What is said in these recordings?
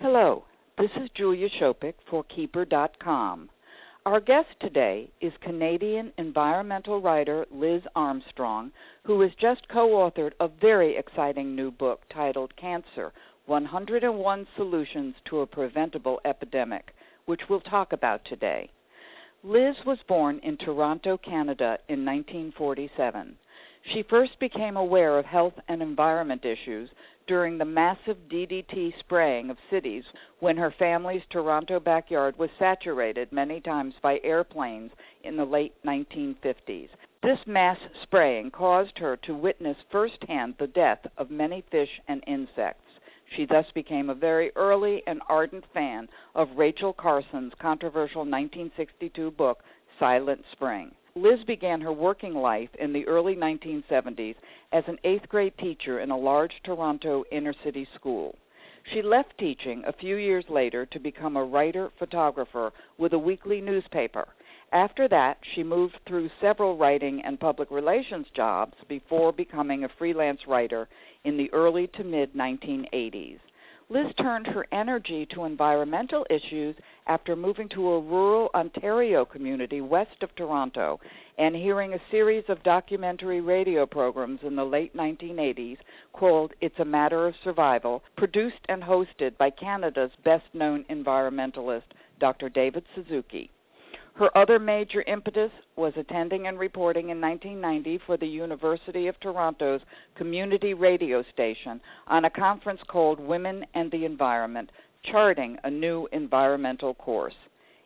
Hello, this is Julia Schopick for Keeper.com. Our guest today is Canadian environmental writer Liz Armstrong, who has just co authored a very exciting new book titled Cancer 101 Solutions to a Preventable Epidemic, which we'll talk about today. Liz was born in Toronto, Canada in 1947. She first became aware of health and environment issues during the massive DDT spraying of cities when her family's Toronto backyard was saturated many times by airplanes in the late 1950s. This mass spraying caused her to witness firsthand the death of many fish and insects. She thus became a very early and ardent fan of Rachel Carson's controversial 1962 book, Silent Spring. Liz began her working life in the early 1970s as an eighth grade teacher in a large Toronto inner city school. She left teaching a few years later to become a writer photographer with a weekly newspaper. After that, she moved through several writing and public relations jobs before becoming a freelance writer in the early to mid 1980s. Liz turned her energy to environmental issues after moving to a rural Ontario community west of Toronto and hearing a series of documentary radio programs in the late 1980s called It's a Matter of Survival, produced and hosted by Canada's best known environmentalist, Dr. David Suzuki. Her other major impetus was attending and reporting in 1990 for the University of Toronto's community radio station on a conference called Women and the Environment, charting a new environmental course.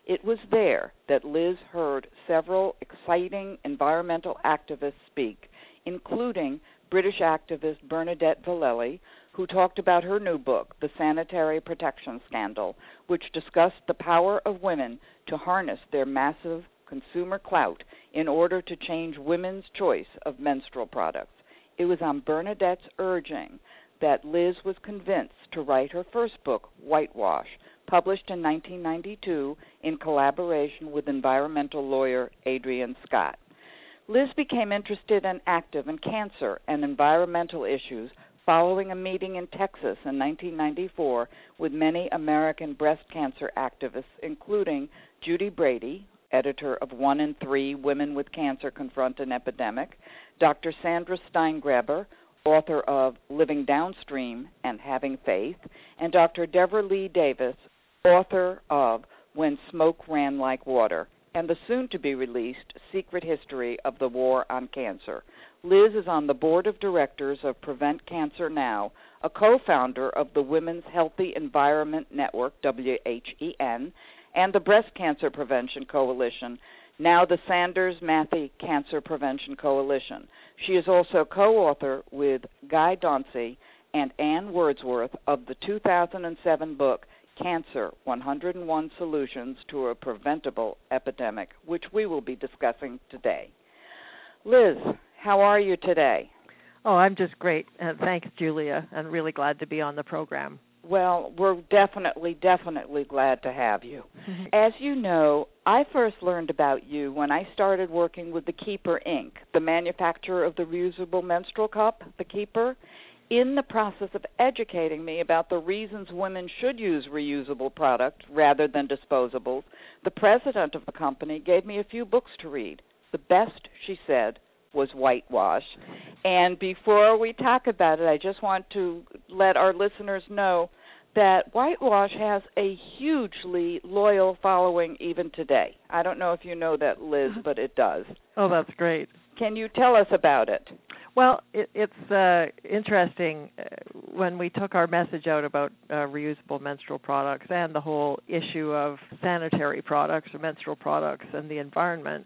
It was there that Liz heard several exciting environmental activists speak, including British activist Bernadette Vallely, who talked about her new book, The Sanitary Protection Scandal, which discussed the power of women to harness their massive consumer clout in order to change women's choice of menstrual products. It was on Bernadette's urging that Liz was convinced to write her first book, Whitewash, published in 1992 in collaboration with environmental lawyer Adrienne Scott. Liz became interested and active in cancer and environmental issues following a meeting in Texas in 1994 with many American breast cancer activists, including Judy Brady, editor of One in Three Women with Cancer Confront an Epidemic, Dr. Sandra Steingraber, author of Living Downstream and Having Faith, and Dr. Devra Lee Davis, author of When Smoke Ran Like Water, and the soon to be released Secret History of the War on Cancer. Liz is on the board of directors of Prevent Cancer Now, a co founder of the Women's Healthy Environment Network, WHEN, and the Breast Cancer Prevention Coalition, now the Sanders Matthey Cancer Prevention Coalition. She is also co author with Guy Dauncey and Anne Wordsworth of the 2007 book Cancer 101 Solutions to a Preventable Epidemic, which we will be discussing today. Liz, how are you today? Oh, I'm just great. Uh, thanks, Julia. I'm really glad to be on the program. Well, we're definitely, definitely glad to have you. As you know, I first learned about you when I started working with the Keeper Inc., the manufacturer of the reusable menstrual cup, the Keeper. In the process of educating me about the reasons women should use reusable product rather than disposables, the president of the company gave me a few books to read. The best, she said, was whitewash. And before we talk about it, I just want to let our listeners know that whitewash has a hugely loyal following even today. I don't know if you know that, Liz, but it does. Oh, that's great. Can you tell us about it? Well, it, it's uh, interesting uh, when we took our message out about uh, reusable menstrual products and the whole issue of sanitary products or menstrual products and the environment.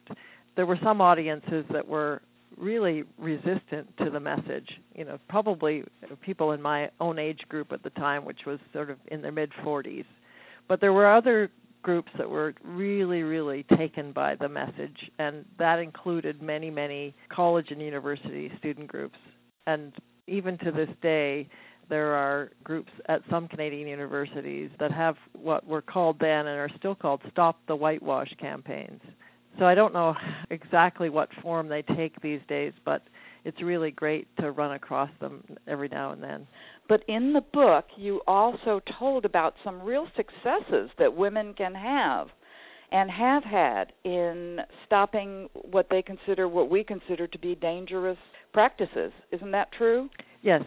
There were some audiences that were really resistant to the message. You know, probably people in my own age group at the time, which was sort of in their mid 40s. But there were other groups that were really, really taken by the message, and that included many, many college and university student groups. And even to this day, there are groups at some Canadian universities that have what were called then and are still called Stop the Whitewash campaigns so I don't know exactly what form they take these days, but it's really great to run across them every now and then. But in the book, you also told about some real successes that women can have and have had in stopping what they consider, what we consider to be dangerous practices. Isn't that true? Yes,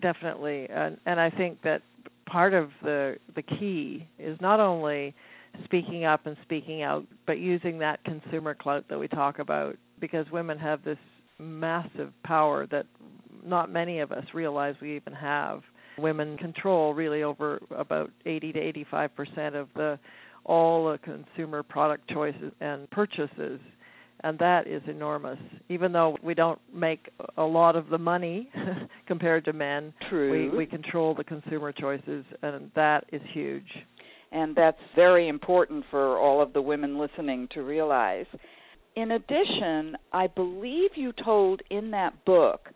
definitely. And, and I think that part of the the key is not only speaking up and speaking out, but using that consumer clout that we talk about because women have this massive power that not many of us realize we even have. Women control really over about 80 to 85 percent of the all the consumer product choices and purchases, and that is enormous. Even though we don't make a lot of the money compared to men, True. we we control the consumer choices, and that is huge. And that's very important for all of the women listening to realize. In addition, I believe you told in that book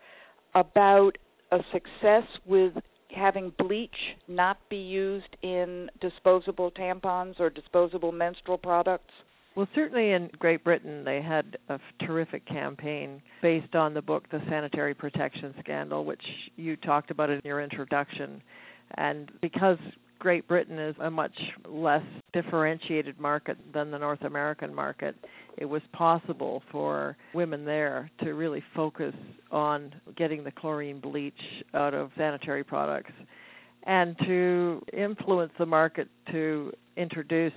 about a success with having bleach not be used in disposable tampons or disposable menstrual products? Well, certainly in Great Britain, they had a terrific campaign based on the book The Sanitary Protection Scandal, which you talked about in your introduction. And because Great Britain is a much less differentiated market than the North American market, it was possible for women there to really focus on getting the chlorine bleach out of sanitary products and to influence the market to introduce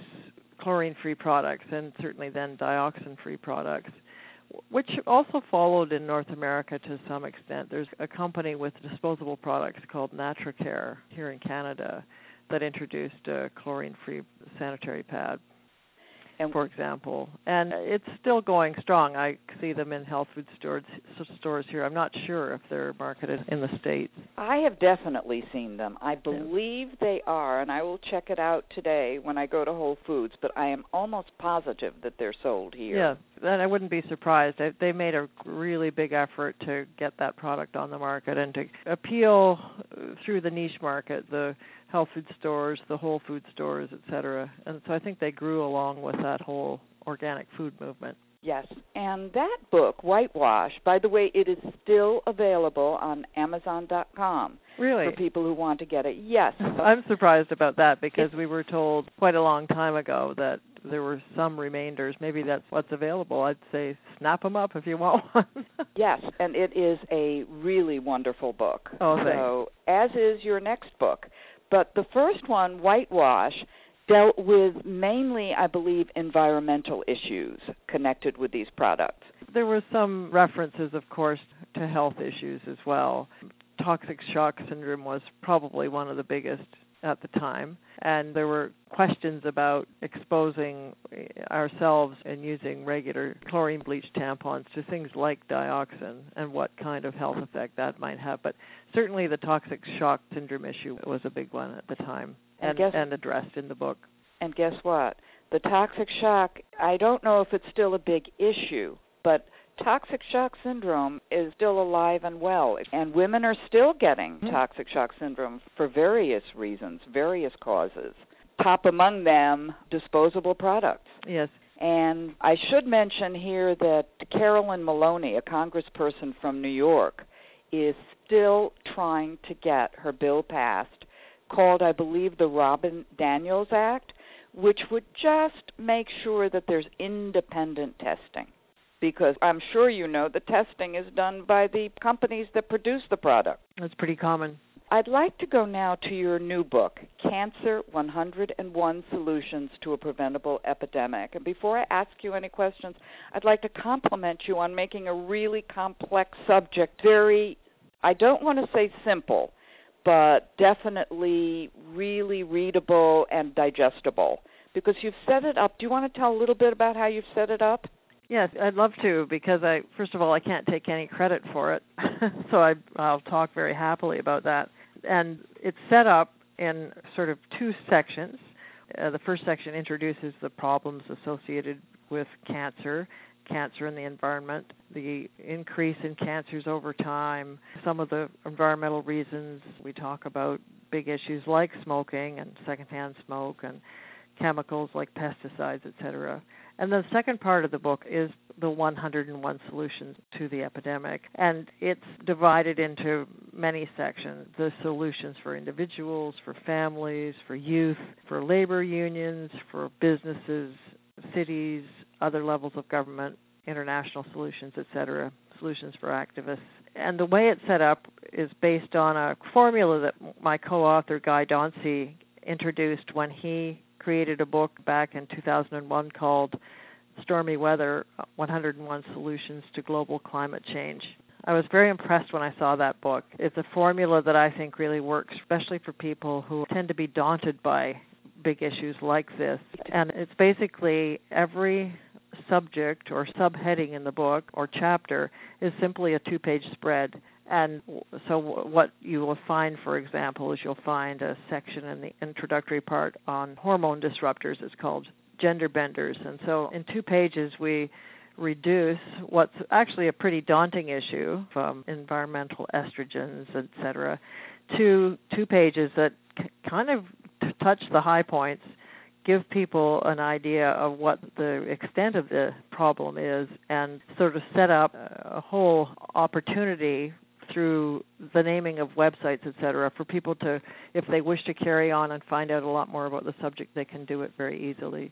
chlorine free products and certainly then dioxin free products which also followed in North America to some extent. There's a company with disposable products called Natracare here in Canada that introduced a chlorine-free sanitary pad, and for example, and it's still going strong. I see them in health food stores stores here. I'm not sure if they're marketed in the states. I have definitely seen them. I believe they are, and I will check it out today when I go to Whole Foods. But I am almost positive that they're sold here. Yeah, and I wouldn't be surprised. They made a really big effort to get that product on the market and to appeal uh, through the niche market. The health food stores, the whole food stores, et cetera. And so I think they grew along with that whole organic food movement. Yes. And that book, Whitewash, by the way, it is still available on Amazon.com. Really? For people who want to get it. Yes. I'm surprised about that because we were told quite a long time ago that there were some remainders. Maybe that's what's available. I'd say snap them up if you want one. yes, and it is a really wonderful book. Oh, thanks. So, as is your next book. But the first one, Whitewash, dealt with mainly, I believe, environmental issues connected with these products. There were some references, of course, to health issues as well. Toxic shock syndrome was probably one of the biggest at the time, and there were questions about exposing ourselves and using regular chlorine bleach tampons to things like dioxin and what kind of health effect that might have. But certainly the toxic shock syndrome issue was a big one at the time and, and, guess, and addressed in the book. And guess what? The toxic shock, I don't know if it's still a big issue, but toxic shock syndrome is still alive and well, and women are still getting mm-hmm. toxic shock syndrome for various reasons, various causes. Top among them, disposable products. Yes. And I should mention here that Carolyn Maloney, a congressperson from New York, is still trying to get her bill passed called, I believe, the Robin Danielson Act, which would just make sure that there's independent testing because I'm sure you know the testing is done by the companies that produce the product. That's pretty common. I'd like to go now to your new book, Cancer 101 Solutions to a Preventable Epidemic. And before I ask you any questions, I'd like to compliment you on making a really complex subject very, I don't want to say simple, but definitely really readable and digestible because you've set it up. Do you want to tell a little bit about how you've set it up? Yes, I'd love to because I first of all I can't take any credit for it, so I, I'll talk very happily about that. And it's set up in sort of two sections. Uh, the first section introduces the problems associated with cancer, cancer in the environment, the increase in cancers over time, some of the environmental reasons. We talk about big issues like smoking and secondhand smoke and chemicals like pesticides, etc. And the second part of the book is the 101 solutions to the epidemic. And it's divided into many sections the solutions for individuals, for families, for youth, for labor unions, for businesses, cities, other levels of government, international solutions, etc., solutions for activists. And the way it's set up is based on a formula that my co author Guy Dauncey introduced when he created a book back in 2001 called Stormy Weather 101 Solutions to Global Climate Change. I was very impressed when I saw that book. It's a formula that I think really works, especially for people who tend to be daunted by big issues like this. And it's basically every subject or subheading in the book or chapter is simply a two page spread. And so, what you will find, for example, is you'll find a section in the introductory part on hormone disruptors. It's called Gender Benders. And so, in two pages, we reduce what's actually a pretty daunting issue from environmental estrogens, et cetera, to two pages that kind of touch the high points give people an idea of what the extent of the problem is and sort of set up a whole opportunity through the naming of websites, etc., for people to, if they wish to carry on and find out a lot more about the subject, they can do it very easily.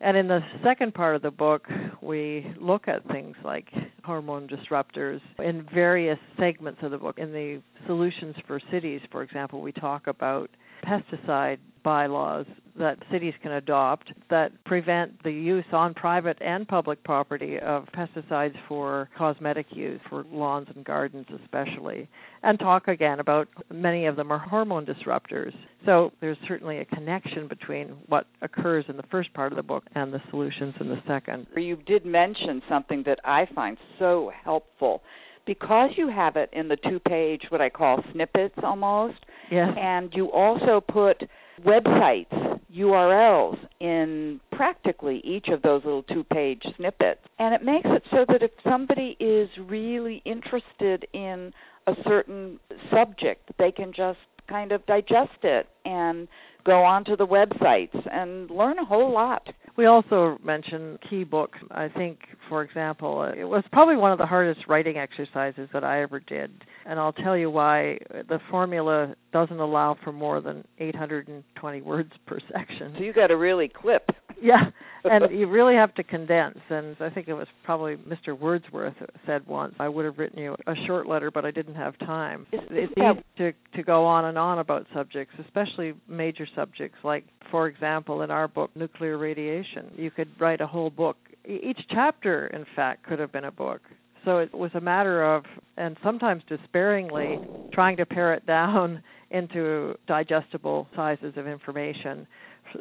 And in the second part of the book, we look at things like hormone disruptors in various segments of the book. In the solutions for cities, for example, we talk about pesticide bylaws that cities can adopt that prevent the use on private and public property of pesticides for cosmetic use, for lawns and gardens especially, and talk again about many of them are hormone disruptors. So there's certainly a connection between what occurs in the first part of the book and the solutions in the second. You did mention something that I find so helpful because you have it in the two page what I call snippets almost. Yes. And you also put websites, URLs in practically each of those little two page snippets. And it makes it so that if somebody is really interested in a certain subject, they can just kind of digest it and go onto the websites and learn a whole lot. We also mentioned key books. I think, for example, it was probably one of the hardest writing exercises that I ever did. And I'll tell you why. The formula doesn't allow for more than 820 words per section. So you got to really clip. Yeah, and you really have to condense. And I think it was probably Mr. Wordsworth said once, "I would have written you a short letter, but I didn't have time." It's easy to to go on and on about subjects, especially major subjects like, for example, in our book, nuclear radiation. You could write a whole book. Each chapter, in fact, could have been a book. So it was a matter of, and sometimes despairingly, trying to pare it down into digestible sizes of information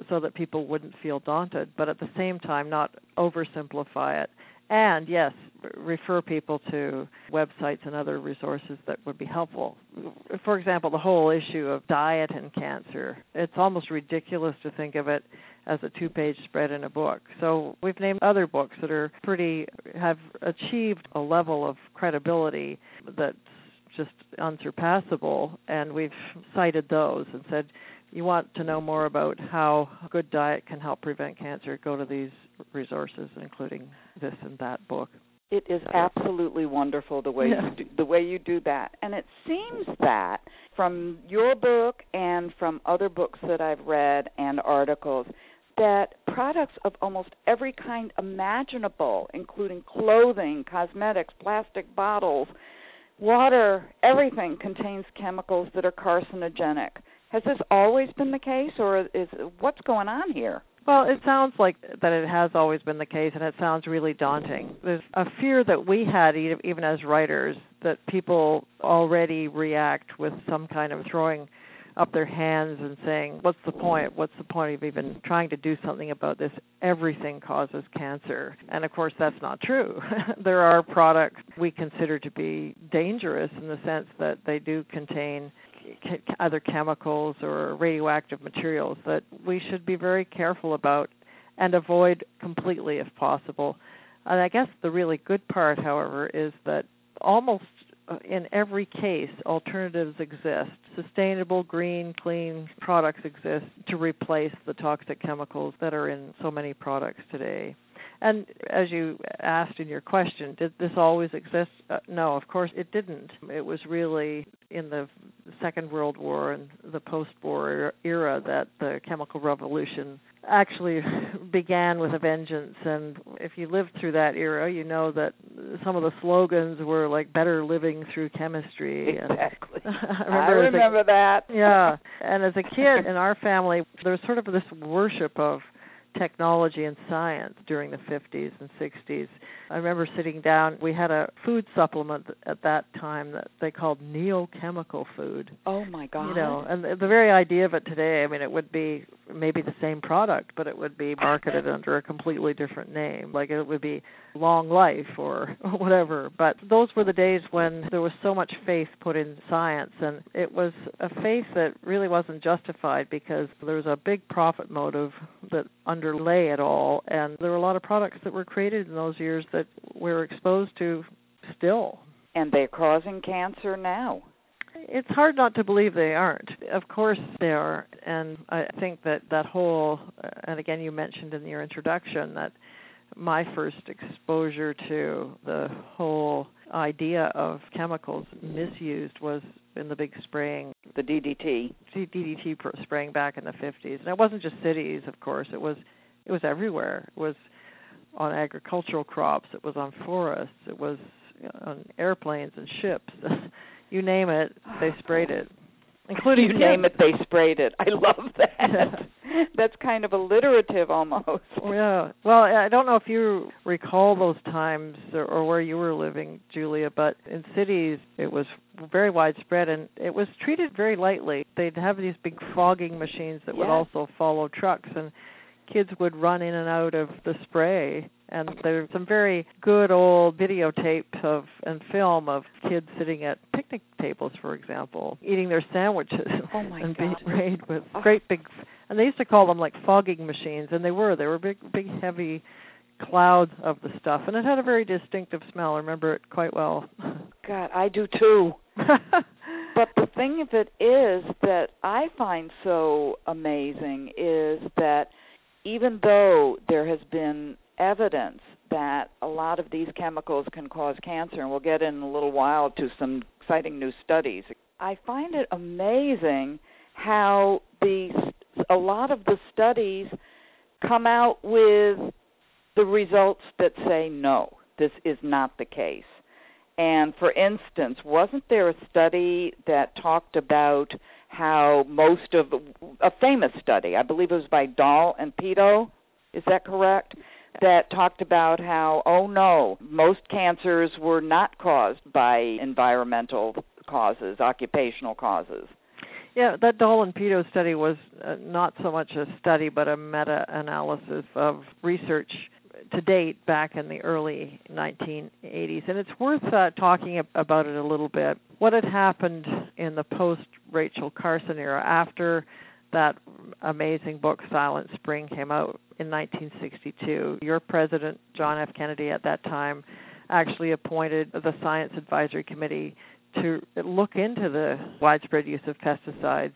so that people wouldn't feel daunted, but at the same time not oversimplify it. And yes, refer people to websites and other resources that would be helpful. For example, the whole issue of diet and cancer. It's almost ridiculous to think of it as a two-page spread in a book. So we've named other books that are pretty have achieved a level of credibility that's just unsurpassable and we've cited those and said you want to know more about how a good diet can help prevent cancer, go to these resources, including this and that book. It is absolutely wonderful the way Yeah. you do, the way you do that, and it seems that from your book and from other books that I've read and articles that products of almost every kind imaginable, including clothing, cosmetics, plastic bottles, water, everything contains chemicals that are carcinogenic. Has this always been the case, or is what's going on here? Well, it sounds like that it has always been the case, and it sounds really daunting. There's a fear that we had, even as writers, that people already react with some kind of throwing up their hands and saying, What's the point? What's the point of even trying to do something about this? Everything causes cancer. And of course, that's not true. there are products we consider to be dangerous in the sense that they do contain other chemicals or radioactive materials that we should be very careful about and avoid completely if possible. And I guess the really good part, however, is that almost uh, in every case, alternatives exist. Sustainable, green, clean products exist to replace the toxic chemicals that are in so many products today. And as you asked in your question, did this always exist? Uh, no, of course it didn't. It was really in the Second World War and the post-war era that the chemical revolution actually began with a vengeance. And if you lived through that era you know that some of the slogans were like better living through chemistry. Exactly. I remember, I remember a, that. Yeah. And as a kid in our family there was sort of this worship of technology and science during the 50s and 60s. I remember sitting down, we had a food supplement at that time that they called neochemical food. Oh my god. You know, and the very idea of it today, I mean it would be maybe the same product, but it would be marketed under a completely different name. Like it would be long life or whatever. But those were the days when there was so much faith put in science, and it was a faith that really wasn't justified because there was a big profit motive that underlay it all, and there were a lot of products that were created in those years that we're exposed to still. And they're causing cancer now. It's hard not to believe they aren't. Of course they are, and I think that that whole, uh, and again you mentioned in your introduction that my first exposure to the whole idea of chemicals misused was in the big spraying the DDT DDT spraying back in the 50s and it wasn't just cities of course. It was it was everywhere. It was on agricultural crops. It was on forests. It was uh, on airplanes and ships you name it they oh, sprayed it. Including you name it they sprayed it. I love that. That's kind of alliterative almost. Oh, yeah. Well, I don't know if you recall those times or, or where you were living, Julia, but in cities it was very widespread and it was treated very lightly. They'd have these big fogging machines that would also follow trucks and kids would run in and out of the spray. And there's some very good old videotape of and film of kids sitting at picnic tables for example eating their sandwiches oh and God. being sprayed with oh. great big and they used to call them like fogging machines and they were. They were big big heavy clouds of the stuff and it had a very distinctive smell. I remember it quite well. God i do too. But the thing of it is that i find so amazing is that even though there has been evidence that a lot of these chemicals can cause cancer and we'll get in a little while to some exciting new studies i find it amazing how the a lot of the studies come out with the results that say no, this is not the case. And for instance, wasn't there a study that talked about how most of a famous study, I believe it was by Doll and Peto, is that correct? That talked about how, oh no, most cancers were not caused by environmental causes, occupational causes. Yeah, that Doll and Peto study was uh, not so much a study, but a meta-analysis of research to date back in the early 1980s, and it's worth uh, talking about it a little bit. What had happened in the post Rachel Carson era after that amazing book Silent Spring came out in 1962? Your president, John F. Kennedy, at that time, actually appointed the Science Advisory Committee to look into the widespread use of pesticides,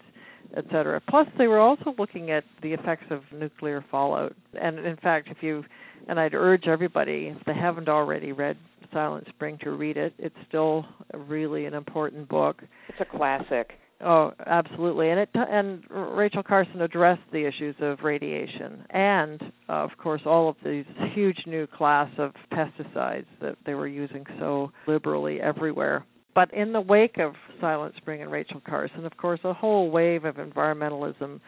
et cetera. Plus, they were also looking at the effects of nuclear fallout. And in fact, if you, and I'd urge everybody, if they haven't already read Silent Spring, to read it. It's still really an important book. It's a classic. Oh, absolutely. And it and Rachel Carson addressed the issues of radiation and uh, of course all of these huge new class of pesticides that they were using so liberally everywhere. But in the wake of Silent Spring and Rachel Carson, of course, a whole wave of environmentalism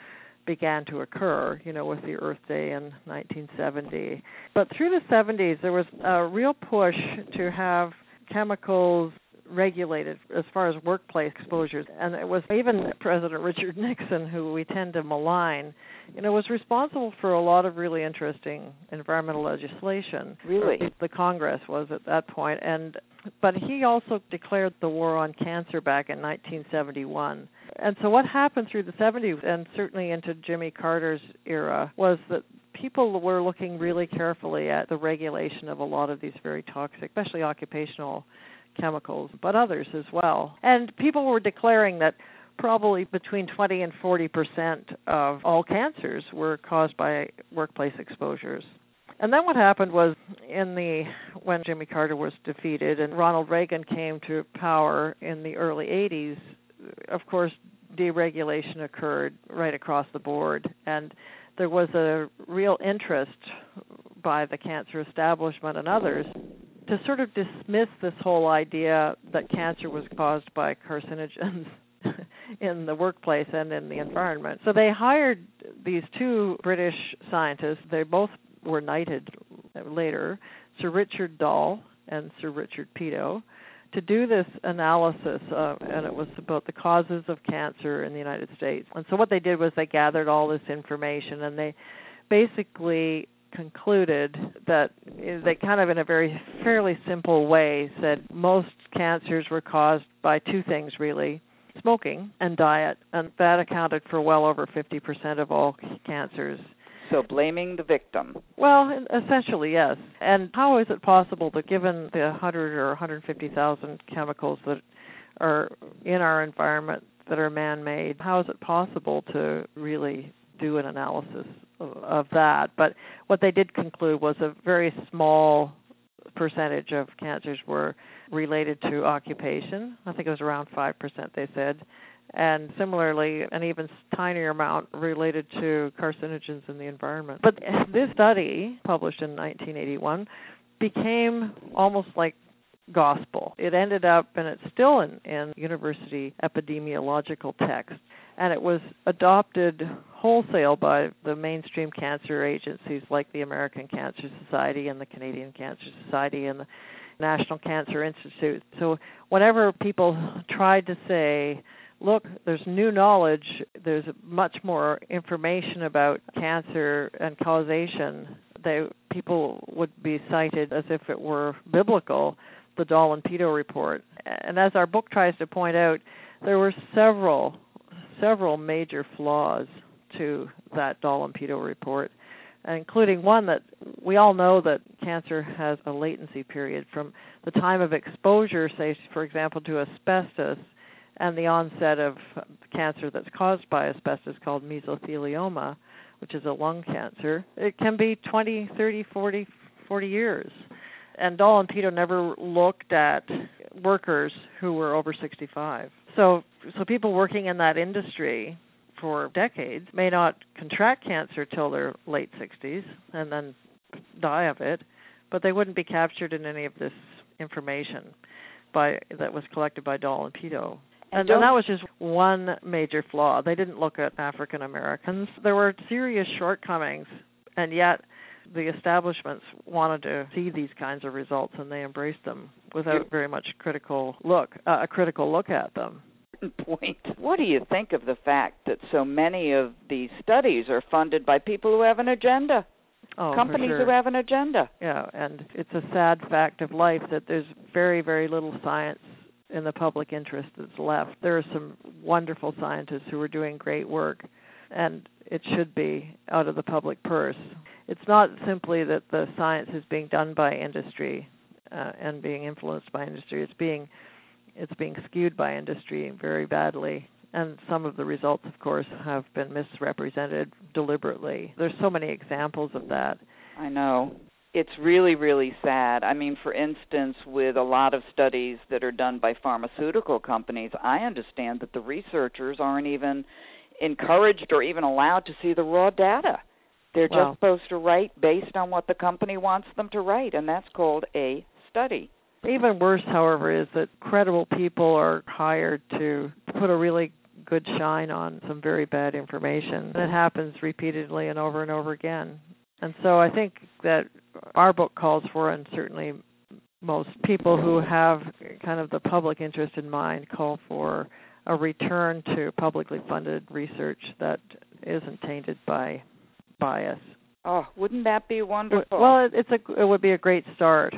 began to occur, you know, with the Earth Day in 1970. But through the 70s, there was a real push to have chemicals regulated as far as workplace exposures. And it was even president richard nixon who we tend to malign you know was responsible for a lot of really interesting environmental legislation. Really? The congress was at that point. And but he also declared the war on cancer back in 1971. And so what happened through the 70s and certainly into Jimmy Carter's era was that people were looking really carefully at the regulation of a lot of these very toxic, especially occupational chemicals, but others as well. And people were declaring that probably between 20 and 40 percent of all cancers were caused by workplace exposures. And then what happened was in the when Jimmy Carter was defeated and Ronald Reagan came to power in the early 80s, of course deregulation occurred right across the board and there was a real interest by the cancer establishment and others to sort of dismiss this whole idea that cancer was caused by carcinogens in the workplace and in the environment. So they hired these two British scientists. They both were knighted later, Sir Richard Doll and Sir Richard Peto, to do this analysis, uh, and it was about the causes of cancer in the United States. And so what they did was they gathered all this information and they basically concluded that eh, they kind of in a very fairly simple way said most cancers were caused by two things really smoking and diet and that accounted for well over 50% of all cancers so blaming the victim. Well, essentially, yes. And how is it possible that given the 100 or 150,000 chemicals that are in our environment that are man-made, how is it possible to really do an analysis of, that? But what they did conclude was a very small percentage of cancers were related to occupation. I think it was around 5% they said and similarly an even tinier amount related to carcinogens in the environment. But this study, published in 1981, became almost like gospel. It ended up, and it's still in, in university epidemiological text, and it was adopted wholesale by the mainstream cancer agencies like the American Cancer Society and the Canadian Cancer Society and the National Cancer Institute. So whenever people tried to say, look, there's new knowledge, there's much more information about cancer and causation. They people would be cited as if it were biblical, the Doll and Peto report. And as our book tries to point out, there were several several major flaws to that Doll and Peto report, including one that we all know that cancer has a latency period from the time of exposure, say, for example, to asbestos and the onset of cancer that's caused by asbestos called mesothelioma, which is a lung cancer, it can be 20, 30, 40, 40 years. And Doll and Peto never looked at workers who were over 65. So, so people working in that industry for decades may not contract cancer till their late 60s and then die of it, but they wouldn't be captured in any of this information by that was collected by Doll and Peto. And, and that was just one major flaw. They didn't look at African Americans. There were serious shortcomings, and yet the establishments wanted to see these kinds of results, and they embraced them without very much critical look uh, a critical look at them. Point. What do you think of the fact that so many of these studies are funded by people who have an agenda? Oh, companies sure. who have an agenda. Yeah, and it's a sad fact of life that there's very, very little science in the public interest that's left. There are some wonderful scientists who are doing great work, and it should be out of the public purse. It's not simply that the science is being done by industry uh, and being influenced by industry. It's being it's being skewed by industry very badly. And some of the results, of course, have been misrepresented deliberately. There's so many examples of that. I know it's really really sad i mean for instance with a lot of studies that are done by pharmaceutical companies i understand that the researchers aren't even encouraged or even allowed to see the raw data they're wow. just supposed to write based on what the company wants them to write and that's called a study. Even worse however is that credible people are hired to put a really good shine on some very bad information. And it happens repeatedly and over and over again. And so I think that our book calls for, and certainly most people who have kind of the public interest in mind call for a return to publicly funded research that isn't tainted by bias. Oh, wouldn't that be wonderful? Well, it, it's a it would be a great start.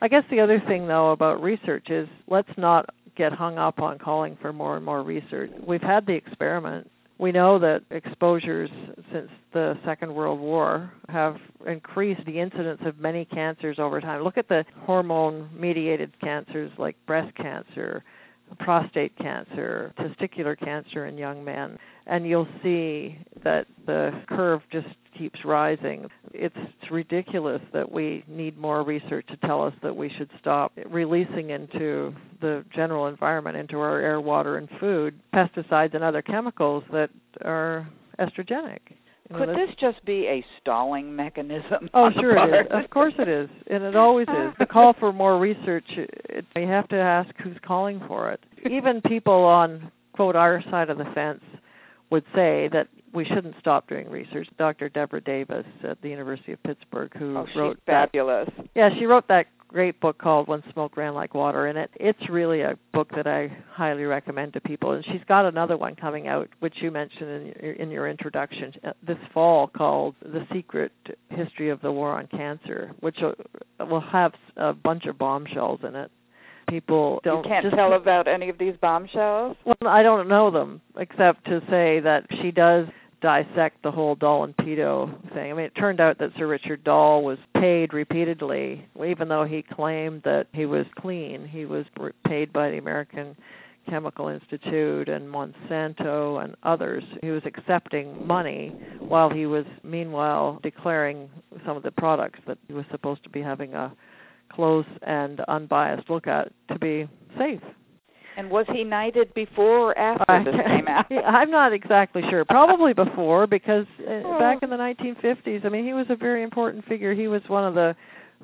I guess the other thing though about research is let's not get hung up on calling for more and more research. We've had the experiment we know that exposures, since the Second World War have increased the incidence of many cancers over time. Look at the hormone mediated cancers like breast cancer, prostate cancer, testicular cancer in young men, and you'll see that the curve just keeps rising. It's, ridiculous that we need more research to tell us that we should stop releasing into the general environment, into our air, water, and food, pesticides and other chemicals that are estrogenic. Could this just be a stalling mechanism? Oh, sure it is. Of course it is, and it always is. The call for more research, it, you have to ask who's calling for it. Even people on quote our side of the fence would say that we shouldn't stop doing research. Dr. Devra Davis at the University of Pittsburgh, who oh, wrote fabulous. That, yeah, she wrote that great book called When Smoke Ran Like Water, and it it's really a book that I highly recommend to people. And she's got another one coming out, which you mentioned in your, in your introduction uh, this fall, called The Secret History of the War on Cancer, which will have a bunch of bombshells in it people don't. You can't just, tell about any of these bombshells. Well, I don't know them except to say that she does dissect the whole Doll and Peto thing. I mean, it turned out that Sir Richard Doll was paid repeatedly, even though he claimed that he was clean. He was paid by the American Chemical Institute and Monsanto and others. He was accepting money while he was, meanwhile, declaring some of the products that he was supposed to be having a close and unbiased look at to be safe. And was he knighted before or after uh, this came out? I'm not exactly sure. Probably before, because uh, back in the 1950s, I mean, he was a very important figure. He was one of the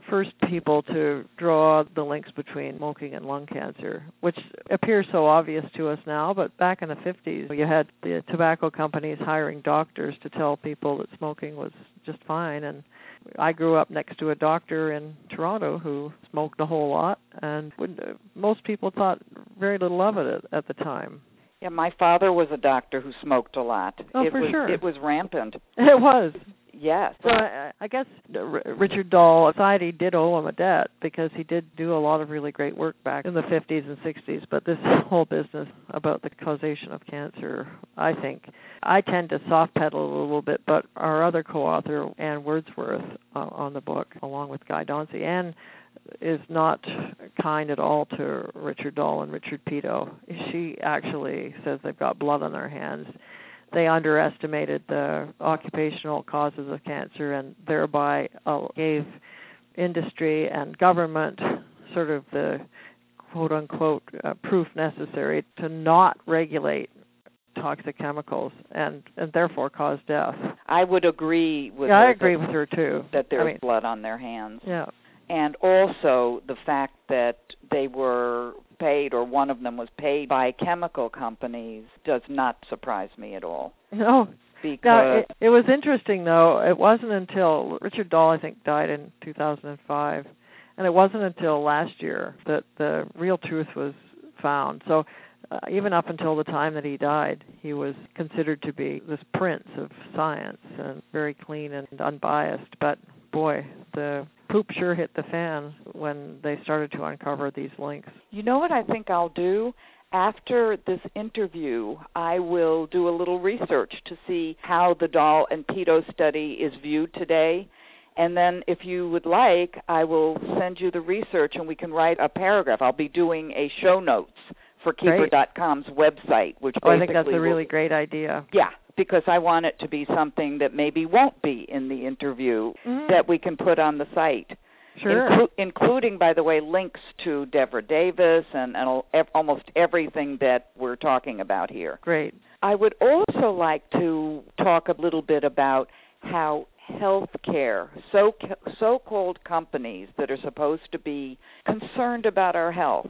first people to draw the links between smoking and lung cancer, which appears so obvious to us now, but back in the 50s, you had the tobacco companies hiring doctors to tell people that smoking was just fine and I grew up next to a doctor in Toronto who smoked a whole lot, and would, uh, most people thought very little of it at, at the time. Yeah, my father was a doctor who smoked a lot. Oh, it for was, sure. It was rampant. It was. Yes. So I, I guess Richard Doll society did owe him a debt because he did do a lot of really great work back in the 50s and 60s. But this whole business about the causation of cancer, I think, I tend to soft pedal a little bit. But our other co-author, Anne Wordsworth, uh, on the book, along with Guy Dauncey, Anne is not kind at all to Richard Doll and Richard Peto. She actually says they've got blood on their hands they underestimated the occupational causes of cancer and thereby uh, gave industry and government sort of the quote unquote uh, proof necessary to not regulate toxic chemicals and and therefore cause death. I would agree with yeah, her I agree that, with her too. That there's I mean, blood on their hands. Yeah. And also the fact that they were paid or one of them was paid by chemical companies does not surprise me at all. No. Because it, it was interesting though. It wasn't until Richard Doll I think died in 2005 and it wasn't until last year that the real truth was found. So uh, even up until the time that he died, he was considered to be this prince of science and very clean and unbiased. But boy, the poop sure hit the fan when they started to uncover these links. You know what I think I'll do? After this interview, I will do a little research to see how the Doll and Peto study is viewed today. And then, if you would like, I will send you the research and we can write a paragraph. I'll be doing a show notes for Keeper.com's website, which oh, I think that's a will, really great idea. Yeah, because I want it to be something that maybe won't be in the interview mm-hmm. that we can put on the site. Sure. Inclu- including, by the way, links to Devra Davis and, and almost everything that we're talking about here. Great. I would also like to talk a little bit about how healthcare, so so-called companies that are supposed to be concerned about our health,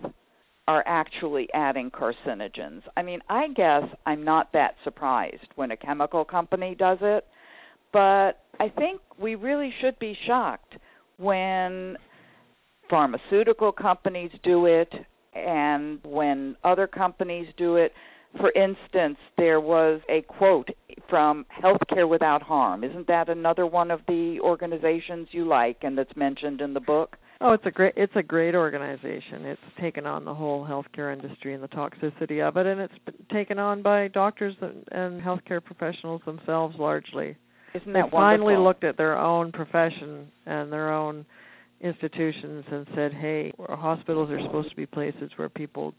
are actually adding carcinogens. I mean, I guess I'm not that surprised when a chemical company does it, but I think we really should be shocked when pharmaceutical companies do it and when other companies do it. For instance, there was a quote from Healthcare Without Harm. Isn't that another one of the organizations you like and that's mentioned in the book? Oh, it's a great it's a great organization. It's taken on the whole healthcare industry and the toxicity of it, and it's been taken on by doctors and, and healthcare professionals themselves largely. Isn't that they finally wonderful? looked at their own profession and their own institutions and said, "Hey, hospitals are supposed to be places where people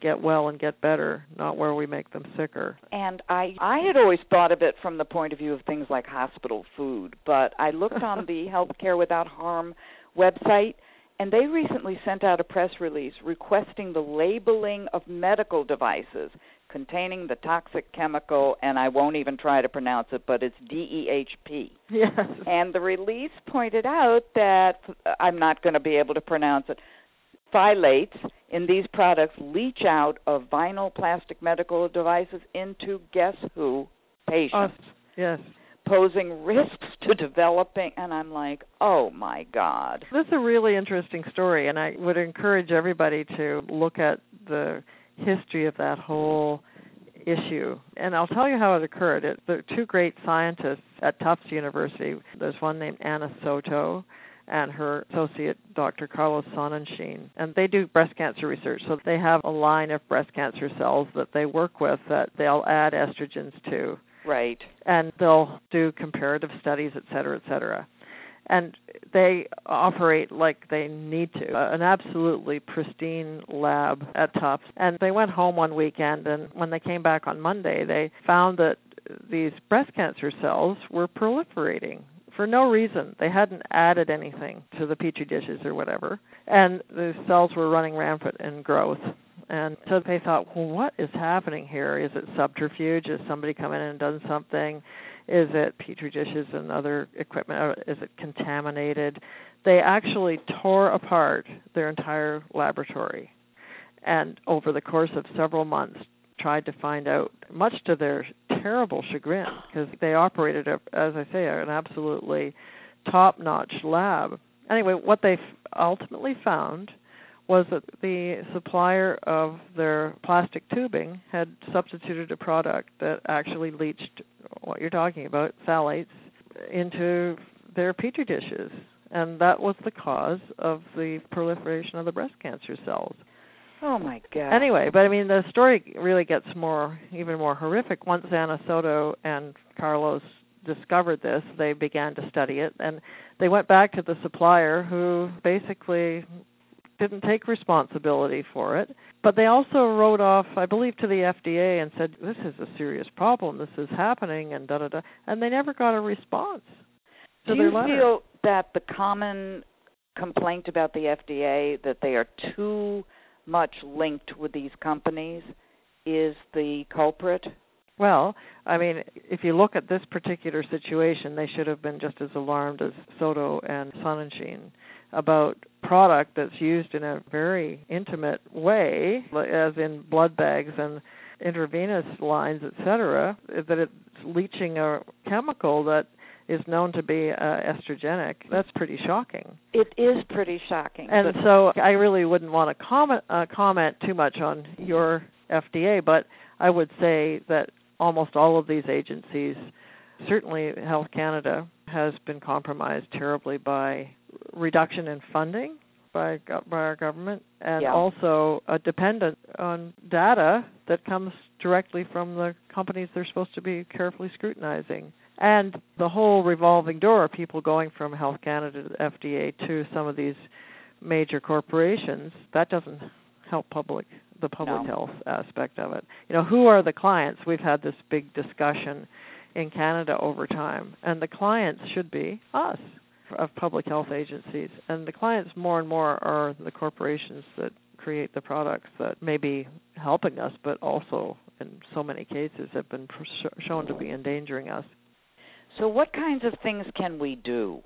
get well and get better, not where we make them sicker." And I I had always thought of it from the point of view of things like hospital food, but I looked on the Healthcare Without Harm website and they recently sent out a press release requesting the labeling of medical devices containing the toxic chemical and I won't even try to pronounce it, but it's DEHP. Yes. And the release pointed out that I'm not going to be able to pronounce it. Phthalates in these products leach out of vinyl plastic medical devices into guess who patients, Us. Yes. Posing risks to developing. And I'm like, oh my God. This is a really interesting story, and I would encourage everybody to look at the history of that whole issue. And I'll tell you how it occurred. It, there are two great scientists at Tufts University. There's one named Anna Soto and her associate Dr. Carlos Sonnenschein. And they do breast cancer research. So they have a line of breast cancer cells that they work with that they'll add estrogens to. Right. And they'll do comparative studies, et cetera, et cetera. And they operate like they need to. Uh, an absolutely pristine lab at Tufts. And they went home one weekend and when they came back on Monday they found that these breast cancer cells were proliferating for no reason. They hadn't added anything to the petri dishes or whatever. And the cells were running rampant in growth. And so they thought well what is happening here? Is it subterfuge? Is somebody come in and done something? Is it petri dishes and other equipment? Is it contaminated? They actually tore apart their entire laboratory, and over the course of several months, tried to find out, much to their terrible chagrin, because they operated, as I say, an absolutely top-notch lab. Anyway, what they ultimately found was that the supplier of their plastic tubing had substituted a product that actually leached what you're talking about, phthalates, into their petri dishes. And that was the cause of the proliferation of the breast cancer cells. Oh my God. Anyway, but I mean the story really gets more even more horrific. Once Anna Soto and Carlos discovered this, they began to study it and they went back to the supplier who basically didn't take responsibility for it. But they also wrote off, I believe, to the FDA and said, "This is a serious problem. This is happening," and da da da. And they never got a response Do you letter. feel that the common complaint about the FDA that they are too much linked with these companies is the culprit? Well, I mean, if you look at this particular situation, they should have been just as alarmed as Soto and Sonnenschein about product that's used in a very intimate way, as in blood bags and intravenous lines, etc., that it's leaching a chemical that is known to be uh, estrogenic. That's pretty shocking. It is pretty shocking. And so I really wouldn't want to comment uh, comment too much on your FDA, but I would say that almost all of these agencies, certainly Health Canada, has been compromised terribly by reduction in funding by by our government, and Yeah. also a dependent on data that comes directly from the companies they're supposed to be carefully scrutinizing. And the whole revolving door of people going from Health Canada to FDA to some of these major corporations, that doesn't help public the public No. health aspect of it. You know, who are the clients? We've had this big discussion in Canada over time, and the clients should be us of public health agencies. And the clients more and more are the corporations that create the products that may be helping us, but also in so many cases have been pr- shown to be endangering us. So what kinds of things can we do?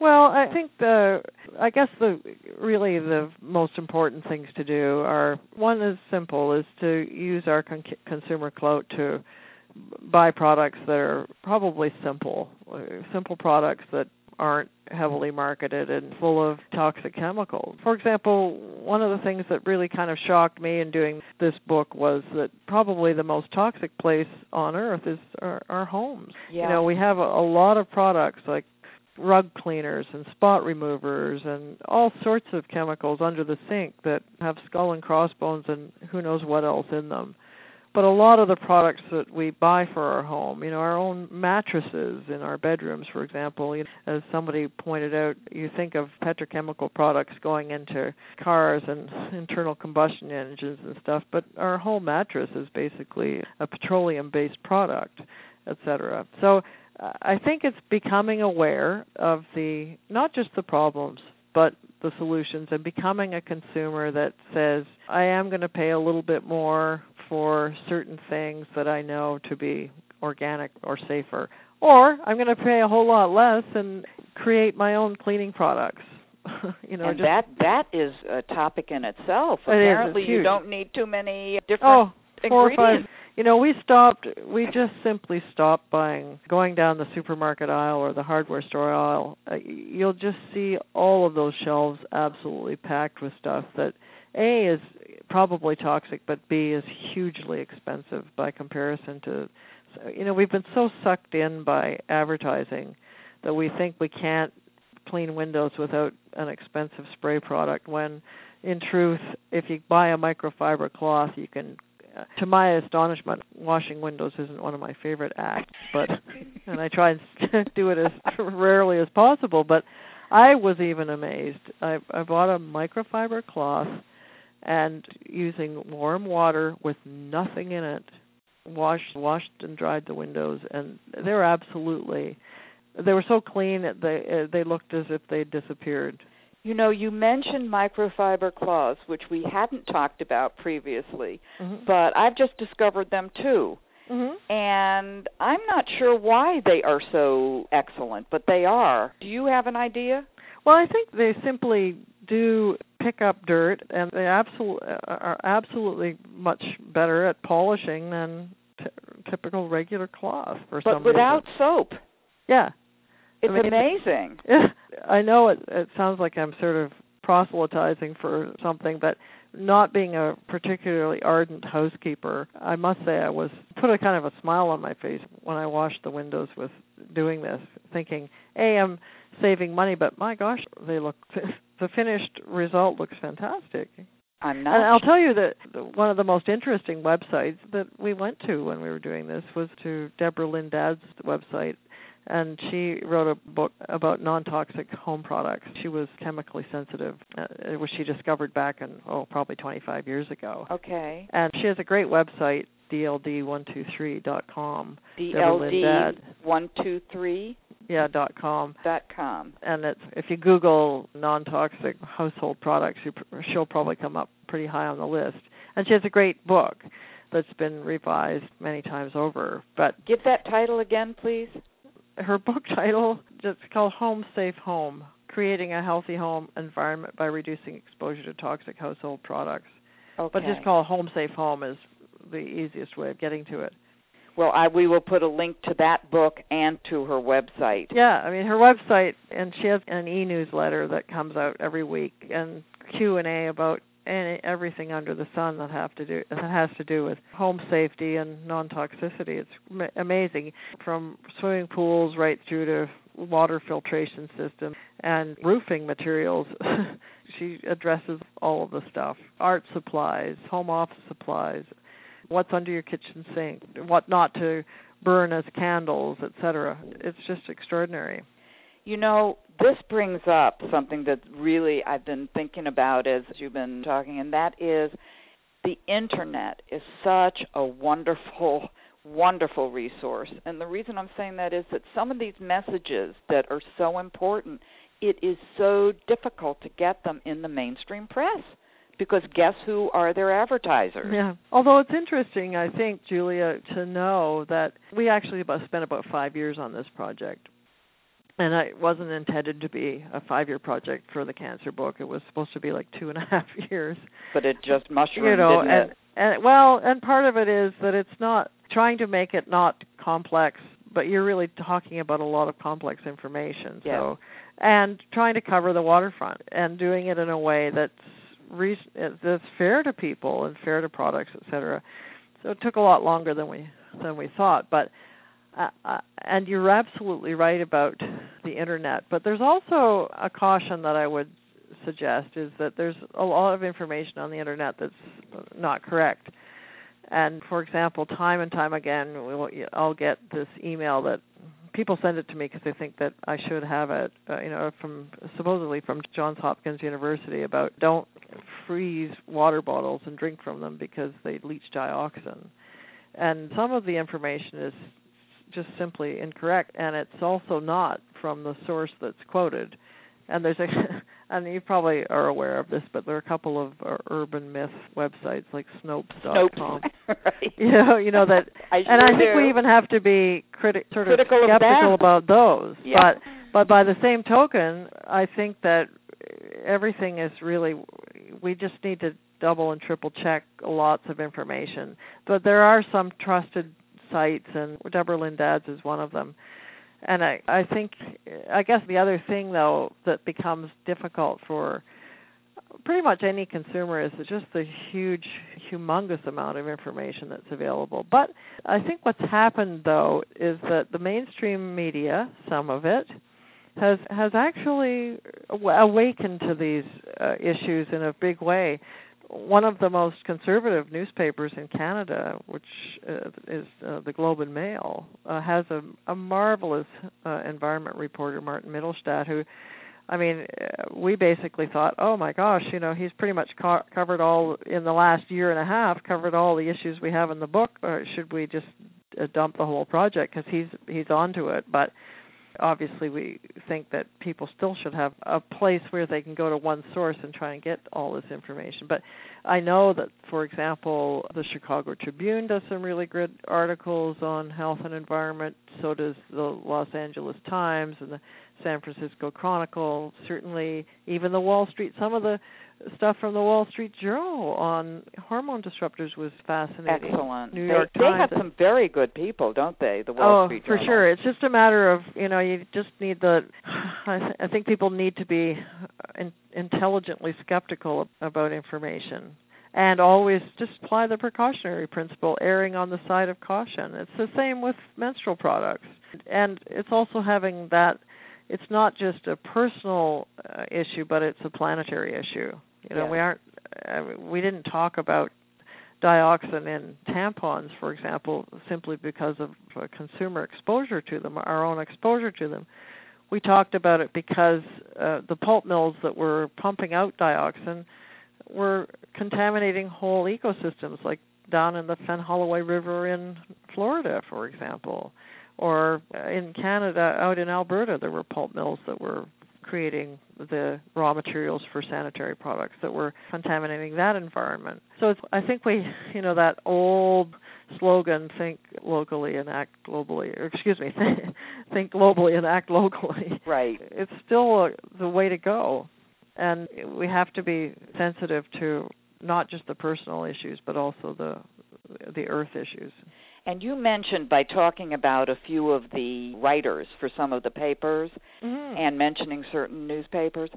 Well, I think the I guess the really the most important things to do are one is simple is to use our con- consumer clout to buy products that are probably simple, uh, simple products that aren't heavily marketed and full of toxic chemicals. For example, one of the things that really kind of shocked me in doing this book was that probably the most toxic place on earth is our, our homes. Yeah. You know, we have a, a lot of products like rug cleaners and spot removers and all sorts of chemicals under the sink that have skull and crossbones and who knows what else in them but a lot of the products that we buy for our home, you know, our own mattresses in our bedrooms, for example, you know, as somebody pointed out, you think of petrochemical products going into cars and internal combustion engines and stuff, but our whole mattress is basically a petroleum-based product, etc. So I think it's becoming aware of the not just the problems, but the solutions and becoming a consumer that says I am going to pay a little bit more for certain things that I know to be organic or safer or I'm going to pay a whole lot less and create my own cleaning products. you know, and just, that that is a topic in itself. Apparently, you don't need too many different oh, four or ingredients. five. You know, we stopped. We just simply stopped buying, going down the supermarket aisle or the hardware store aisle. Uh, you'll just see all of those shelves absolutely packed with stuff that a is probably toxic, but b is hugely expensive by comparison to. You know, we've been so sucked in by advertising that we think we can't clean windows without an expensive spray product when in truth if you buy a microfiber cloth you can to my astonishment washing windows isn't one of my favorite acts but and I try and do it as rarely as possible but I was even amazed I I bought a microfiber cloth and using warm water with nothing in it washed washed and dried the windows and they're absolutely they were so clean that they uh, they looked as if they disappeared. You know, you mentioned microfiber cloths, which we hadn't talked about previously, Mm-hmm. but I've just discovered them too. Mm-hmm. And I'm not sure why they are so excellent, but they are. Do you have an idea? Well, I think they simply do pick up dirt, and they absolutely uh, are absolutely much better at polishing than t- typical regular cloth for But some without reason. soap. Yeah, It's mean, amazing. I know it, it sounds like I'm sort of proselytizing for something, but not being a particularly ardent housekeeper, I must say I was put a kind of a smile on my face when I washed the windows with doing this, thinking, "Hey, I'm saving money, but my gosh, they look the finished result looks fantastic." I'm not And I'll tell you that one of the most interesting websites that we went to when we were doing this was to Deborah Lynn Dadd's website, and she wrote a book about non-toxic home products. She was chemically sensitive, uh, which she discovered back in oh probably 25 years ago. Okay. And she has a great website, dld123.com. DLD Dad. one two three Yeah, dot com. dot com. and it's if you Google non-toxic household products, you, she'll probably come up pretty high on the list. And she has a great book that's been revised many times over. But Give that title again, please. her book title is called Home Safe Home: Creating a Healthy Home Environment by Reducing Exposure to Toxic Household Products. Okay. But just call Home Safe Home is the easiest way of getting to it. well, I we will put a link to that book and to her website. Yeah, I mean her website, and she has an e-newsletter that comes out every week, and Q and A about any, everything under the sun that have to do that has to do with home safety and non-toxicity. It's ma- amazing, from swimming pools right through to water filtration system and roofing materials. she addresses all of the stuff: art supplies, home office supplies, what's under your kitchen sink, what not to burn as candles, etc. It's just extraordinary. You know, this brings up something that really I've been thinking about as you've been talking, and that is the internet is such a wonderful, wonderful resource. And the reason I'm saying that is that some of these messages that are so important, it is so difficult to get them in the mainstream press because guess who are their advertisers? Yeah. Although it's interesting, I think, Julia, to know that we actually about spent about five years on this project. And it wasn't intended to be a five year project for the cancer book. It was supposed to be like two and a half years. But it just mushroomed, you know, and it? and well, and part of it is that it's not trying to make it not complex, but you're really talking about a lot of complex information. Yeah. So, and trying to cover the waterfront and doing it in a way that's re- that's fair to people and fair to products, et cetera. So it took a lot longer than we than we thought, but uh, uh, and you're absolutely right about the internet. But there's also a caution that I would suggest is that there's a lot of information on the internet that's not correct. And for example, time and time again, I'll get this email that people send it to me because they think that I should have it, uh, you know, from supposedly from Johns Hopkins University about don't freeze water bottles and drink from them because they leach dioxin. And some of the information is just simply incorrect, and it's also not from the source that's quoted. And there's a and you probably are aware of this, but there are a couple of uh, urban myth websites like Snopes.com. Snopes, right. You know, you know that, I and I think do. we even have to be criti- sort Critical of of skeptical them. about those. Yeah. But but by the same token, I think that everything is really we just need to double and triple check lots of information. But there are some trusted sites, and Deborah Lynn Dadd's is one of them. And I, I think, I guess the other thing though that becomes difficult for pretty much any consumer is just the huge, humongous amount of information that's available. But I think what's happened though is that the mainstream media, some of it, has has actually awakened to these uh, issues in a big way. One of the most conservative newspapers in Canada, which uh, is uh, the Globe and Mail, uh, has a, a marvelous uh, environment reporter, Martin Mittelstaedt, who I mean, uh, we basically thought, oh my gosh, you know, he's pretty much co- covered all in the last year and a half, covered all the issues we have in the book. Or should we just uh, dump the whole project because he's he's onto it? But obviously, we think that people still should have a place where they can go to one source and try and get all this information. But I know that, for example, the Chicago Tribune does some really good articles on health and environment. So does the Los Angeles Times and the San Francisco Chronicle, certainly even the Wall Street. Some of the stuff from the Wall Street Journal on hormone disruptors was fascinating. Excellent. New they, York they Times. have some very good people, don't they? The Wall oh, Street Journal. Oh, for sure. It's just a matter of you know you just need the. I, th- I think people need to be in, intelligently skeptical about information. And always just apply the precautionary principle, erring on the side of caution. It's the same with menstrual products. And it's also having that it's not just a personal uh, issue, but it's a planetary issue. You know, Yes. we aren't. Uh, we didn't talk about dioxin in tampons, for example, simply because of uh, consumer exposure to them, our own exposure to them. We talked about it because uh, the pulp mills that were pumping out dioxin were contaminating whole ecosystems, like down in the Fenholloway River in Florida, for example, or in Canada, out in Alberta, there were pulp mills that were creating the raw materials for sanitary products that were contaminating that environment. So it's, I think we, you know, that old slogan "Think locally and act globally," or excuse me, "Think globally and act locally." Right. It's still the way to go, and we have to be sensitive to not just the personal issues, but also the the earth issues. And you mentioned by talking about a few of the writers for some of the papers Mm-hmm. and mentioning certain newspapers.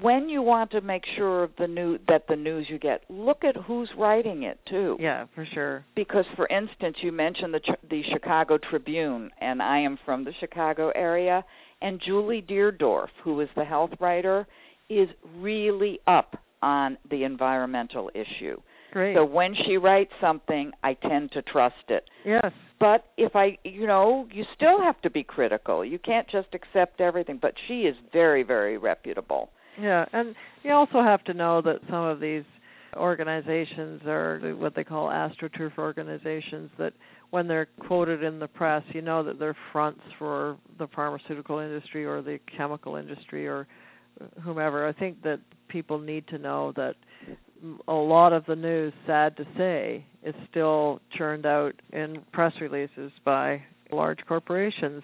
When you want to make sure of the new that the news you get, look at who's writing it too. yeah, for sure. Because, for instance, you mentioned the Ch- the Chicago Tribune, and I am from the Chicago area, and Julie Deardorff, who is the health writer, is really up on the environmental issue. Great. So when she writes something, I tend to trust it. yes. But if I, you know, you still have to be critical. You can't just accept everything. But she is very, very reputable. Yeah, and you also have to know that some of these organizations are what they call astroturf organizations that when they're quoted in the press, you know that they're fronts for the pharmaceutical industry or the chemical industry or whomever. I think that people need to know that a lot of the news, sad to say, is still churned out in press releases by large corporations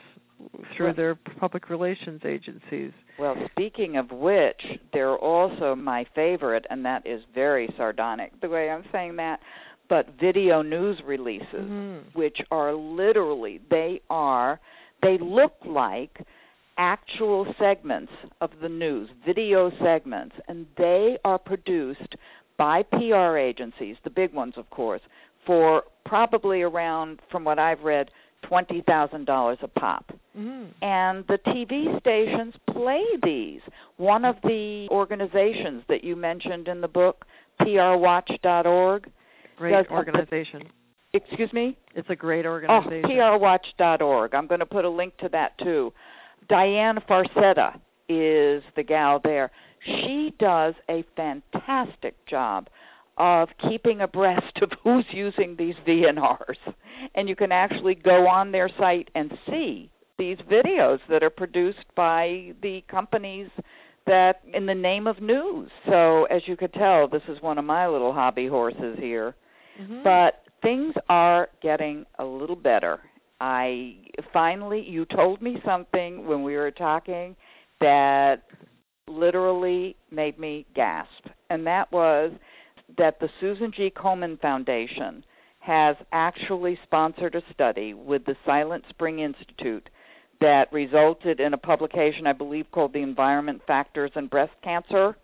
through their public relations agencies. Well, speaking of which, they're also my favorite, and that is very sardonic the way I'm saying that. But video news releases, Mhm. which are literally, they are, they look like actual segments of the news, video segments, and they are produced by PR agencies, the big ones, of course, for probably around, from what I've read, $20,000 a pop Mhm. and the TV stations play these. One of the organizations that you mentioned in the book, prwatch.org, great organization. Excuse me? It's a great organization. Oh, prwatch.org. I'm going to put a link to that too. Diane Farsetta is the gal there. She does a fantastic job of keeping abreast of who's using these VNRs. And you can actually go on their site and see these videos that are produced by the companies that in the name of news. So as you could tell, this is one of my little hobby horses here. Mm-hmm. But things are getting a little better. I finally you told me something when we were talking that literally made me gasp. And that was that the Susan G. Komen Foundation has actually sponsored a study with the Silent Spring Institute that resulted in a publication, I believe, called The Environment Factors in Breast Cancer.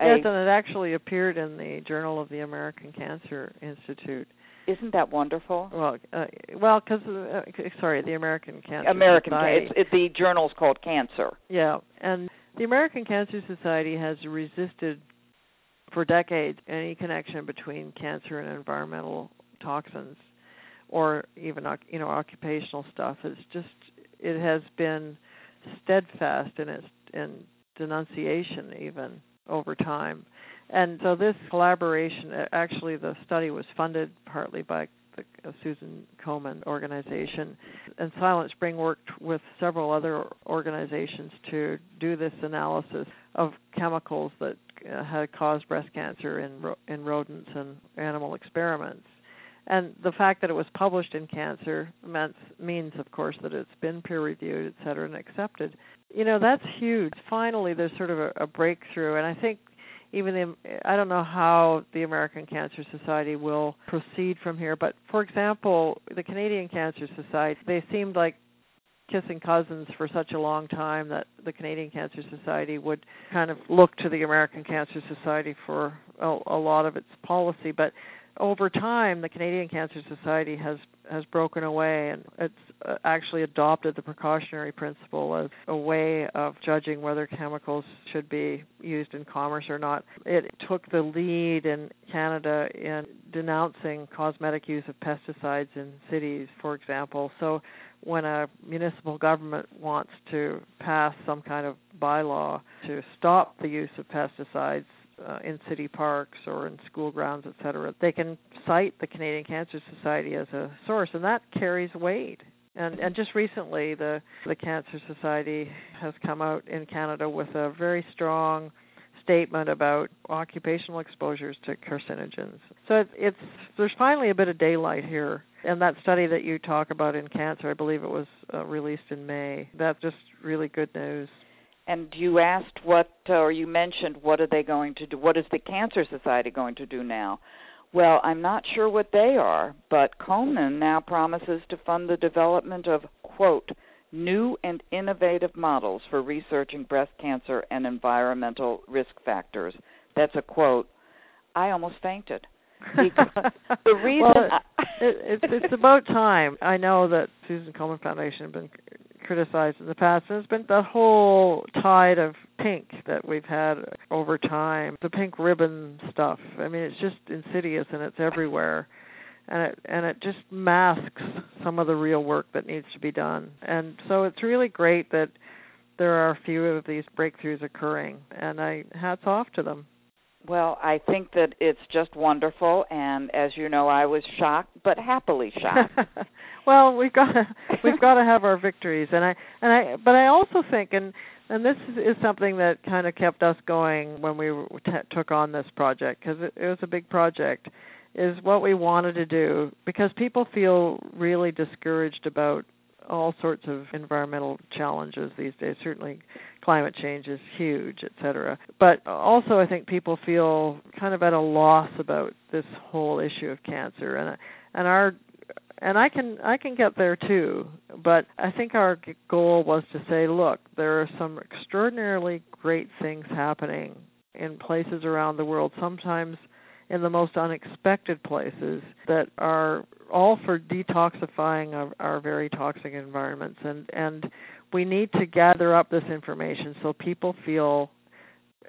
Yes, a, and it actually appeared in the Journal of the American Cancer Institute. Isn't that wonderful? Well, uh, well, because uh, sorry, the American Cancer American Society. It's, it, the journal's called Cancer. Yeah, and the American Cancer Society has resisted for decades any connection between cancer and environmental toxins, or even you know occupational stuff. It's just it has been steadfast in its in denunciation even over time. And so this collaboration, actually, the study was funded partly by the Susan Komen organization, and Silent Spring worked with several other organizations to do this analysis of chemicals that uh, had caused breast cancer in in rodents and animal experiments. And the fact that it was published in Cancer means, means, of course, that it's been peer reviewed, et cetera, and accepted. You know, that's huge. Finally, there's sort of a, a breakthrough, and I think even the I don't know how the American Cancer Society will proceed from here, but for example, the Canadian Cancer Society, they seemed like kissing cousins for such a long time that the Canadian Cancer Society would kind of look to the American Cancer Society for a, a lot of its policy, but over time, the Canadian Cancer Society has has broken away, and it's uh, actually adopted the precautionary principle as a way of judging whether chemicals should be used in commerce or not. It took the lead in Canada in denouncing cosmetic use of pesticides in cities, for example. So, when a municipal government wants to pass some kind of bylaw to stop the use of pesticides, uh, in city parks or in school grounds, et cetera, they can cite the Canadian Cancer Society as a source, and that carries weight. And and just recently, the the Cancer Society has come out in Canada with a very strong statement about occupational exposures to carcinogens. So it's, it's there's finally a bit of daylight here. And that study that you talk about in cancer, I believe it was uh, released in May. That's just really good news. And you asked what, uh, or you mentioned, what are they going to do? What is the Cancer Society going to do now? Well, I'm not sure what they are, but Komen now promises to fund the development of, quote, new and innovative models for researching breast cancer and environmental risk factors. That's a quote. I almost fainted. The reason well, it, it's it's about time. I know that Susan Komen Foundation has been criticized in the past. There's been the whole tide of pink that we've had over time. The pink ribbon stuff. I mean, it's just insidious and it's everywhere. And it and it just masks some of the real work that needs to be done. And so it's really great that there are a few of these breakthroughs occurring and I hats off to them. Well, I think that it's just wonderful, and as you know, I was shocked, but happily shocked. well, we've got to, we've got to have our victories, and I and I, but I also think, and and this is something that kind of kept us going when we t- took on this project because it, it was a big project. Is what we wanted to do because people feel really discouraged about all sorts of environmental challenges these days. Certainly, climate change is huge, et cetera. But also, I think people feel kind of at a loss about this whole issue of cancer, and and our and I can I can get there too. But I think our goal was to say, look, there are some extraordinarily great things happening in places around the world. Sometimes in the most unexpected places that are all for detoxifying our, our very toxic environments. And and we need to gather up this information so people feel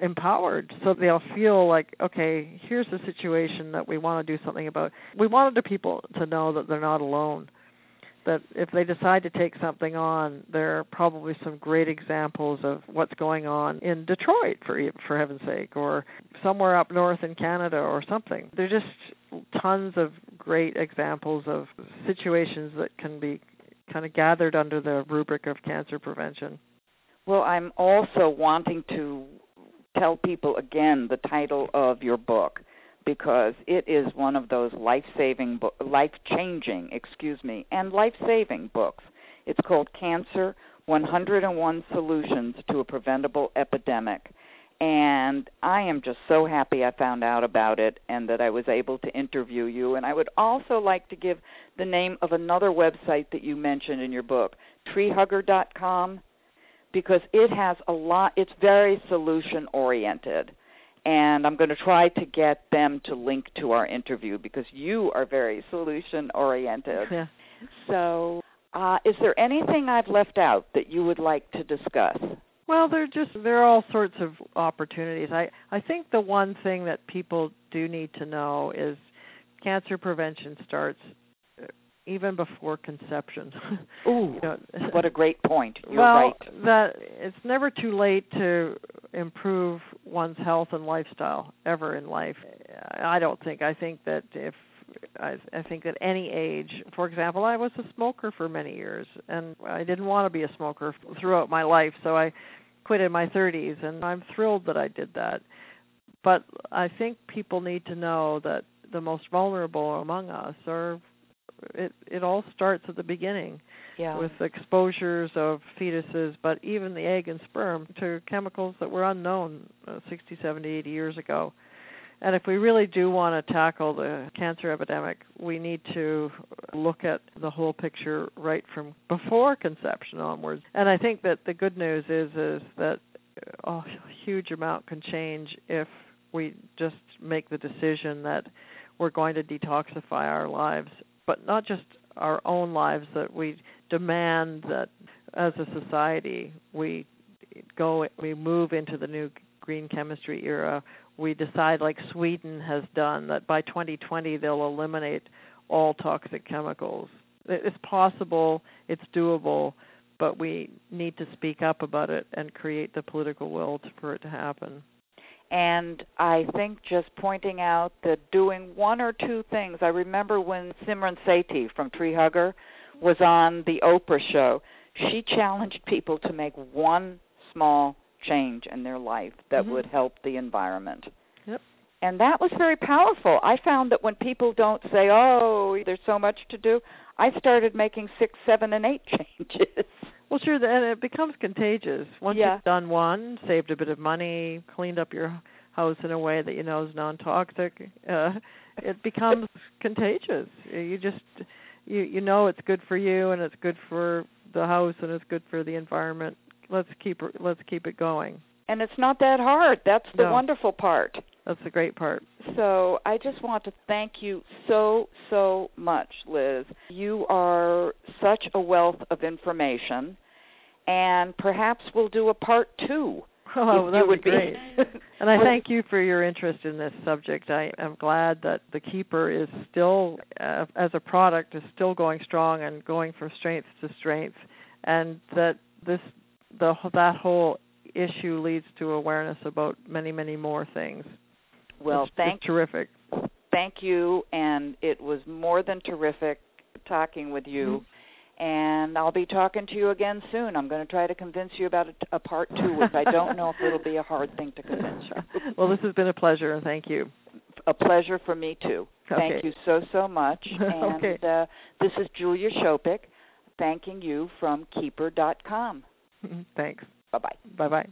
empowered so they'll feel like okay here's the situation that we want to do something about. We wanted the people to know that they're not alone that if they decide to take something on there are probably some great examples of what's going on in Detroit for for heaven's sake or somewhere up north in Canada or something. There's just tons of great examples of situations that can be kind of gathered under the rubric of cancer prevention. Well, I'm also wanting to tell people again the title of your book because it is one of those life-saving, life-changing, excuse me, and life-saving books. It's called Cancer: 101 Solutions to a Preventable Epidemic. And I am just so happy I found out about it and that I was able to interview you. And I would also like to give the name of another website that you mentioned in your book, treehugger.com because it has a lot it's very solution oriented and I'm going to try to get them to link to our interview because you are very solution oriented. Yeah. So, uh, is there anything I've left out that you would like to discuss? Well, there just there are all sorts of opportunities. I I think the one thing that people do need to know is cancer prevention starts even before conception. Ooh, you know, what a great point. You're well, right. that it's never too late to improve one's health and lifestyle ever in life. I don't think. I think that if I, I think at any age, for example, I was a smoker for many years, and I didn't want to be a smoker throughout my life, so I quit in my 30s, and I'm thrilled that I did that. But I think people need to know that the most vulnerable among us are it it all starts at the beginning yeah. with exposures of fetuses but even the egg and sperm to chemicals that were unknown uh, 60 70 80 years ago and if we really do want to tackle the cancer epidemic we need to look at the whole picture right from before conception onwards and i think that the good news is is that a huge amount can change if we just make the decision that we're going to detoxify our lives but not just our own lives that we demand that as a society we go we move into the new green chemistry era. We decide like Sweden has done that by 2020 they'll eliminate all toxic chemicals. It's possible it's doable but we need to speak up about it and create the political will for it to happen and I think just pointing out that doing one or two things. I remember when Simran Sethi from Tree Hugger was on the Oprah show, she challenged people to make one small change in their life that mm-hmm. would help the environment. Yep. And that was very powerful. I found that when people don't say, "Oh, there's so much to do," I started making six, seven, and eight changes. Well, sure, and it becomes contagious. Once yeah. you've done one, saved a bit of money, cleaned up your house in a way that you know is non-toxic, uh, it becomes contagious. You just you you know it's good for you and it's good for the house and it's good for the environment. Let's keep let's keep it going. And it's not that hard. That's the no. wonderful part. That's the great part. So I just want to thank you so, so much, Liz. You are such a wealth of information, and perhaps we'll do a part two. Oh, that would be great. and I thank you for your interest in this subject. I am glad that the Keeper is still, uh, as a product, is still going strong and going from strength to strength, and that this the that whole issue leads to awareness about many, many more things. Well, it's, thank it's terrific. Thank you, and it was more than terrific talking with you. Mm-hmm. And I'll be talking to you again soon. I'm going to try to convince you about a, a part two, which I don't know if it'll be a hard thing to convince you. well, this has been a pleasure, and thank you. A pleasure for me too. Okay. Thank you so so much. And okay. uh, this is Julia Schopick, thanking you from Keeper.com. Thanks. Bye bye. Bye bye.